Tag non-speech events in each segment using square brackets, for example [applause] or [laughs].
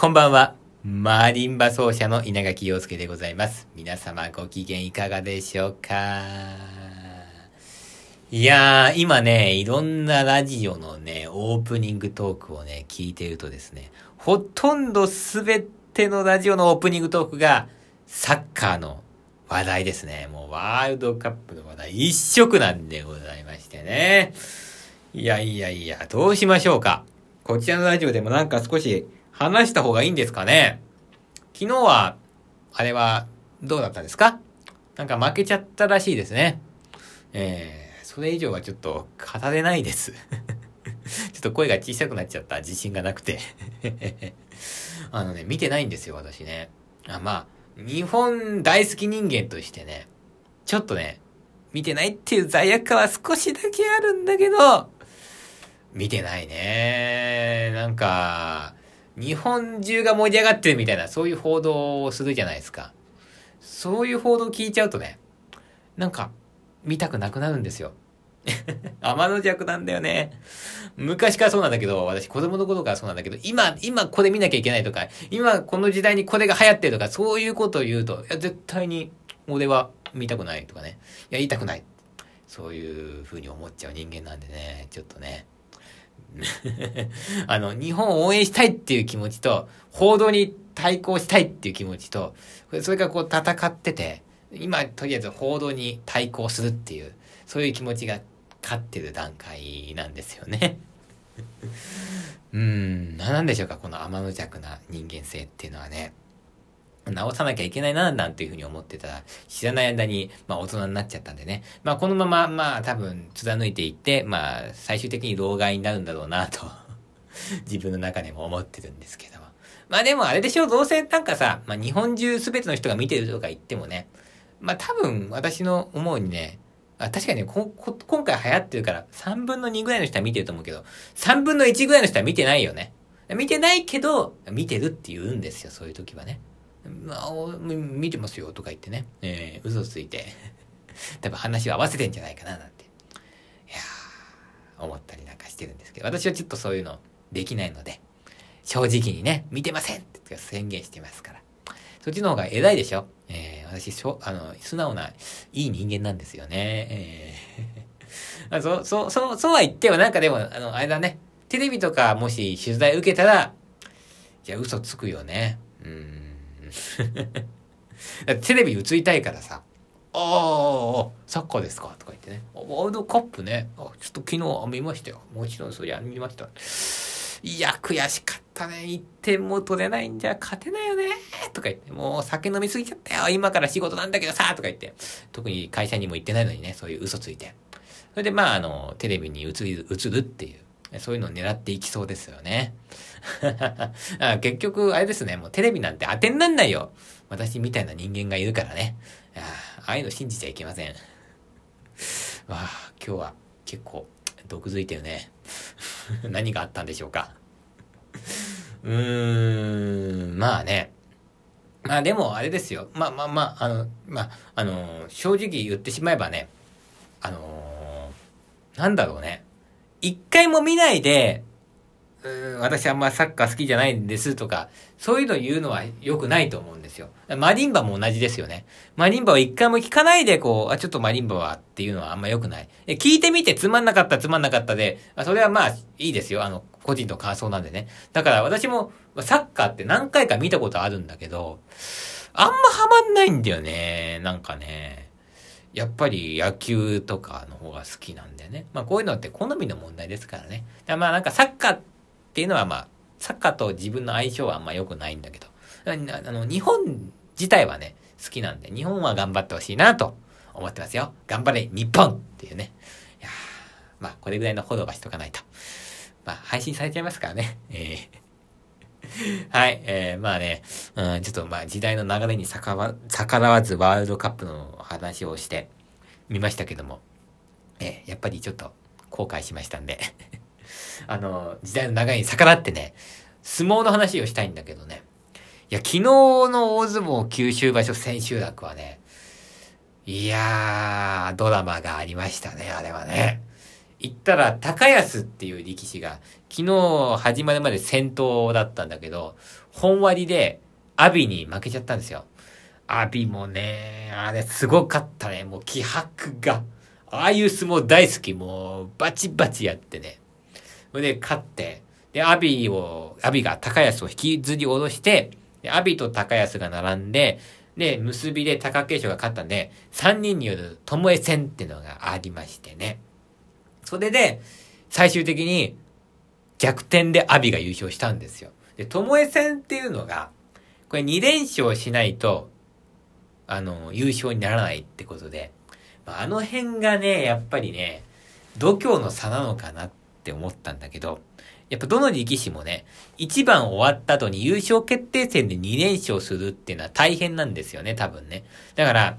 こんばんは。マリンバ奏者の稲垣陽介でございます。皆様ご機嫌いかがでしょうか？いやー、今ね、いろんなラジオのね、オープニングトークをね、聞いてるとですね、ほとんどすべてのラジオのオープニングトークが、サッカーの話題ですね。もうワールドカップの話題一色なんでございましてね。いやいやいや、どうしましょうか？こちらのラジオでもなんか少し話した方がいいんですかね？昨日は、あれは、どうだったんですか？なんか負けちゃったらしいですね。えー、それ以上はちょっと語れないです。[laughs] ちょっと声が小さくなっちゃった自信がなくて [laughs] あのね、見てないんですよ、私ね。あまあ、日本大好き人間としてね、ちょっとね、見てないっていう罪悪感は少しだけあるんだけど、見てないね。なんか、日本中が盛り上がってるみたいな、そういう報道をするじゃないですか。そういう報道聞いちゃうとね、なんか、見たくなくなるんですよ。[laughs] 天の弱なんだよね。昔からそうなんだけど、私子供の頃からそうなんだけど、今、今これ見なきゃいけないとか、今この時代にこれが流行ってるとか、そういうことを言うと、いや、絶対に俺は見たくないとかね。いや、言いたくない。そういう風に思っちゃう人間なんでね、ちょっとね。[laughs] あの、日本を応援したいっていう気持ちと、報道に対抗したいっていう気持ちと、それがこう戦ってて、今、とりあえず報道に対抗するっていう、そういう気持ちが勝ってる段階なんですよね。[laughs] うん、何でしょうか、この天の弱な人間性っていうのはね。直さなきゃいけないな、なんていうふうに思ってたら、知らない間に、まあ大人になっちゃったんでね。まあこのまま、まあ多分貫いていって、まあ最終的に老害になるんだろうなと [laughs] 自分の中でも思ってるんですけども。まあでもあれでしょ、どうせなんかさ、まあ日本中すべての人が見てるとか言ってもね、まあ多分私の思うにね、あ確かにねここ、今回流行ってるから3分の2ぐらいの人は見てると思うけど、3分の1ぐらいの人は見てないよね。見てないけど、見てるって言うんですよ、そういう時はね。あ見てますよとか言ってね、えー、嘘ついて [laughs] 多分話を合わせてんじゃないかななんて、いや、思ったりなんかしてるんですけど、私はちょっとそういうのできないので、正直にね、見てませんって宣言してますから。そっちの方が偉いでしょえー、私しょ、あの、素直な、いい人間なんですよね。えー、[laughs] そう、そう、そう、そうは言ってはなんかでも、あの、あれだね、テレビとかもし取材受けたら、じゃあ嘘つくよね。うん。[laughs] テレビ映りたいからさ、ああ、サッカーですかとか言ってね。ワールドカップね。ちょっと昨日見ましたよ。もちろんそりゃ見ました。いや、悔しかったね。1点も取れないんじゃ勝てないよね。とか言って、もう酒飲みすぎちゃったよ。今から仕事なんだけどさ。とか言って。特に会社にも行ってないのにね、そういう嘘ついて。それでまあ、あの、テレビに映る、映るっていう。そういうのを狙っていきそうですよね。[laughs] 結局、あれですね、もうテレビなんて当てになんないよ。私みたいな人間がいるからね。ああいうの信じちゃいけません。わあ、今日は結構毒づいてるね。[laughs] 何があったんでしょうか。うーん、まあね。まあでもあれですよ。まあまあまあ、あの、まあ、あの、正直言ってしまえばね、あのなんだろうね。一回も見ないで、うん私あんまサッカー好きじゃないんですとか、そういうの言うのは良くないと思うんですよ。マリンバも同じですよね。マリンバを一回も聞かないで、こう、あ、ちょっとマリンバはっていうのはあんま良くない。聞いてみてつまんなかったつまんなかったで、それはまあいいですよ。あの、個人の感想なんでね。だから私もサッカーって何回か見たことあるんだけど、あんまハマんないんだよね。なんかね。やっぱり野球とかの方が好きなんでね。まあこういうのって好みの問題ですからね。まあなんかサッカーっていうのはまあ、サッカーと自分の相性はあんま良くないんだけど、あの、日本自体はね、好きなんで、日本は頑張ってほしいなと思ってますよ。頑張れ、日本っていうね。いやまあこれぐらいのフォローはしとかないと。まあ配信されちゃいますからね。えー [laughs] はい、えー、まあね、うん、ちょっとまあ時代の流れに逆ら逆らわずワールドカップの話をしてみましたけども、えー、やっぱりちょっと後悔しましたんで [laughs] あの、時代の流れに逆らってね、相撲の話をしたいんだけどね。いや、昨日の大相撲九州場所千秋楽はね、いやー、ドラマがありましたね、あれはね。言ったら、高安っていう力士が昨日始まるまで先頭だったんだけど、本割でアビに負けちゃったんですよ。アビもね、あれすごかったね。もう気迫が。ああいう相撲大好き。もうバチバチやってね。それで勝って、で、アビを、アビが高安を引きずり下ろして、で、アビと高安が並んで、で、結びで貴景勝が勝ったんで、3人による巴戦っていうのがありましてね。それで、最終的に逆転でアビが優勝したんですよ。で、巴戦っていうのが、これ2連勝しないと、あの、優勝にならないってことで、まあの辺がね、やっぱりね、度胸の差なのかなって思ったんだけど、やっぱどの力士もね、1番終わった後に優勝決定戦で2連勝するっていうのは大変なんですよね、多分ね。だから、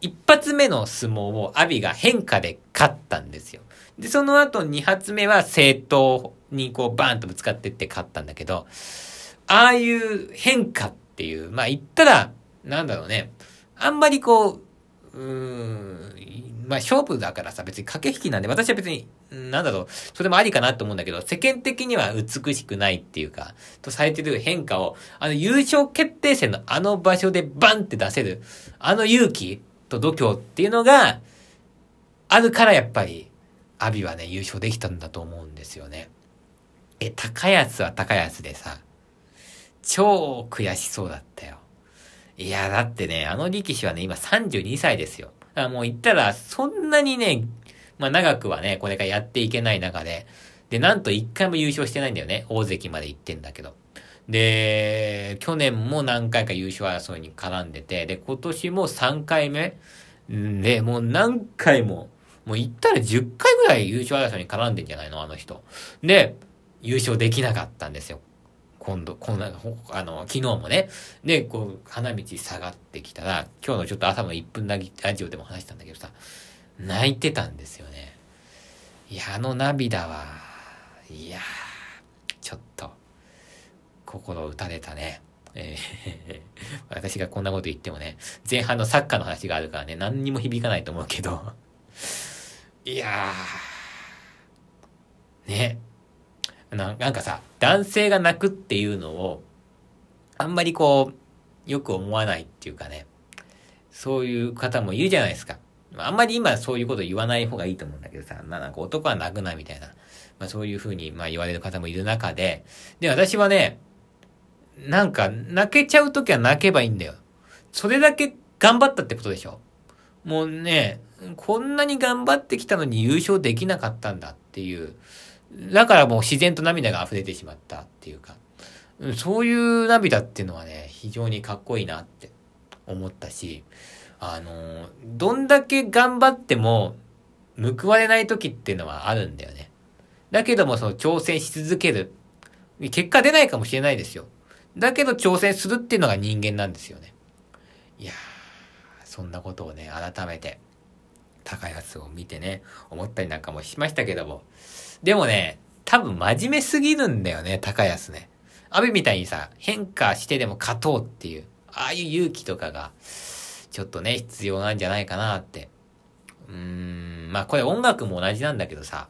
一発目の相撲を阿炎が変化で勝ったんですよ。で、その後2発目は正当にこうバーンとぶつかってって勝ったんだけど、ああいう変化っていう、まあ言ったら、なんだろうね、あんまりこう、うーん、まあ勝負だからさ、別に駆け引きなんで、私は別に、なんだろう、それもありかなと思うんだけど、世間的には美しくないっていうか、とされてる変化を、あの優勝決定戦のあの場所でバンって出せる、あの勇気と度胸っていうのが、あるからやっぱり、阿炎はね、優勝できたんだと思うんですよね。え、高安は高安でさ、超悔しそうだったよ。いや、だってね、あの力士はね、今32歳ですよ。だからもう言ったら、そんなにね、まあ長くはね、これからやっていけない中で、で、なんと一回も優勝してないんだよね。大関まで行ってんだけど。で、去年も何回か優勝争いに絡んでて、で、今年も3回目で、もう何回も、もう言ったら10回ぐらい優勝争いに絡んでんじゃないのあの人。で、優勝できなかったんですよ。今度、こんな、あの、昨日もね。で、こう、花道下がってきたら、今日のちょっと朝の1分だけラジオでも話したんだけどさ、泣いてたんですよね。いや、あの涙は、いやちょっと、心打たれたね。えー、私がこんなこと言ってもね、前半のサッカーの話があるからね、何にも響かないと思うけど、いやー、ね。なんかさ、男性が泣くっていうのを、あんまりこう、よく思わないっていうかね、そういう方もいるじゃないですか。あんまり今そういうこと言わない方がいいと思うんだけどさ、まあなんか男は泣くなみたいな、まあそういうふうにまあ言われる方もいる中で、で、私はね、なんか泣けちゃうときは泣けばいいんだよ。それだけ頑張ったってことでしょ。もうね、こんなに頑張ってきたのに優勝できなかったんだっていう、だからもう自然と涙が溢れてしまったっていうか、そういう涙っていうのはね、非常にかっこいいなって思ったし、あの、どんだけ頑張っても報われない時っていうのはあるんだよね。だけどもその挑戦し続ける。結果出ないかもしれないですよ。だけど挑戦するっていうのが人間なんですよね。いやー、そんなことをね、改めて、高安を見てね、思ったりなんかもしましたけども、でもね、多分真面目すぎるんだよね、高安ね。安倍みたいにさ、変化してでも勝とうっていう、ああいう勇気とかが、ちょっとね、必要なんじゃないかなって。うーん、まあこれ音楽も同じなんだけどさ、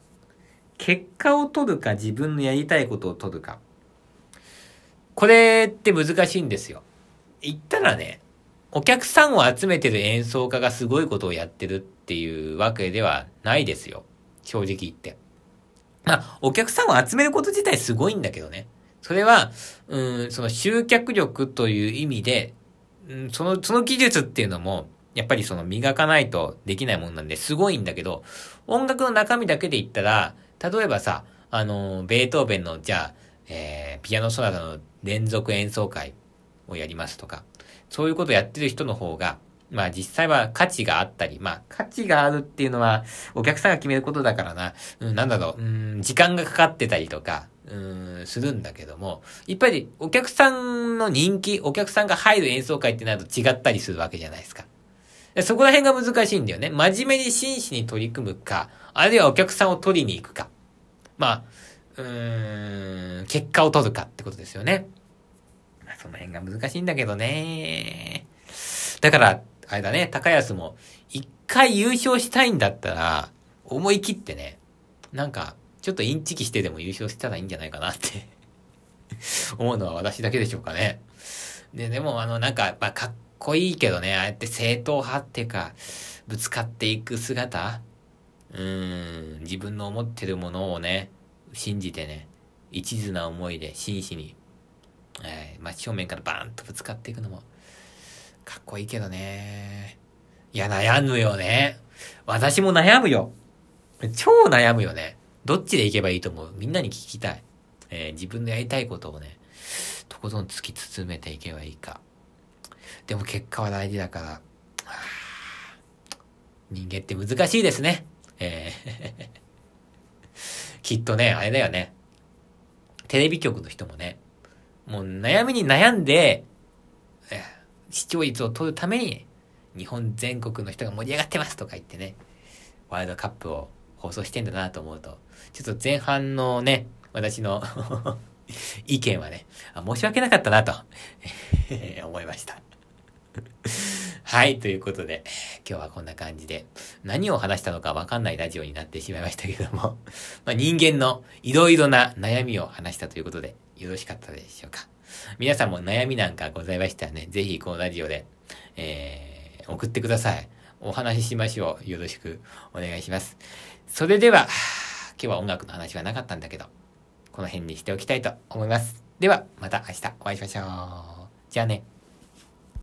結果を取るか自分のやりたいことを取るか。これって難しいんですよ。言ったらね、お客さんを集めてる演奏家がすごいことをやってるっていうわけではないですよ。正直言って。まあ、お客さんを集めること自体すごいんだけどね。それは、うん、その集客力という意味で、うん、その、その技術っていうのも、やっぱりその磨かないとできないもんなんですごいんだけど、音楽の中身だけで言ったら、例えばさ、あの、ベートーベンの、じゃあ、えー、ピアノソナタの連続演奏会をやりますとか、そういうことをやってる人の方が、まあ実際は価値があったり、まあ価値があるっていうのはお客さんが決めることだからな、うん、なんだろう、うん、時間がかかってたりとか、うん、するんだけども、やっぱりお客さんの人気、お客さんが入る演奏会ってなると違ったりするわけじゃないですか。そこら辺が難しいんだよね。真面目に真摯に取り組むか、あるいはお客さんを取りに行くか。まあ、うーん、結果を取るかってことですよね。その辺が難しいんだけどね。だから、あれだね、高安も、一回優勝したいんだったら、思い切ってね、なんか、ちょっとインチキしてでも優勝したらいいんじゃないかなって [laughs] 思うのは私だけでしょうかね。で、でもあの、なんか、まあ、かっこいいけどね、ああやって正統派っていうか、ぶつかっていく姿うーん、自分の思ってるものをね、信じてね、一途な思いで真摯に、えー、真正面からバーンとぶつかっていくのも、かっこいいけどね。いや、悩むよね。私も悩むよ。超悩むよね。どっちで行けばいいと思う？みんなに聞きたい。えー、自分のやりたいことをね、とことん突き進めていけばいいか。でも結果は大事だから、人間って難しいですね。えー [laughs] きっとね、あれだよね。テレビ局の人もね、もう悩みに悩んで、え視聴率を取るために、日本全国の人が盛り上がってますとか言ってね、ワールドカップを放送してんだなと思うと、ちょっと前半のね、私の [laughs] 意見はね、申し訳なかったなと [laughs] 思いましたはい、ということで、今日はこんな感じで、何を話したのかわかんないラジオになってしまいましたけども、[laughs] まあ、人間のいろいろな悩みを話したということで、よろしかったでしょうか。皆さんも悩みなんかございましたらね、ぜひこのラジオで、えー、送ってください。お話ししましょう。よろしくお願いします。それでは、今日は音楽の話はなかったんだけど、この辺にしておきたいと思います。では、また明日お会いしましょう。じゃあね。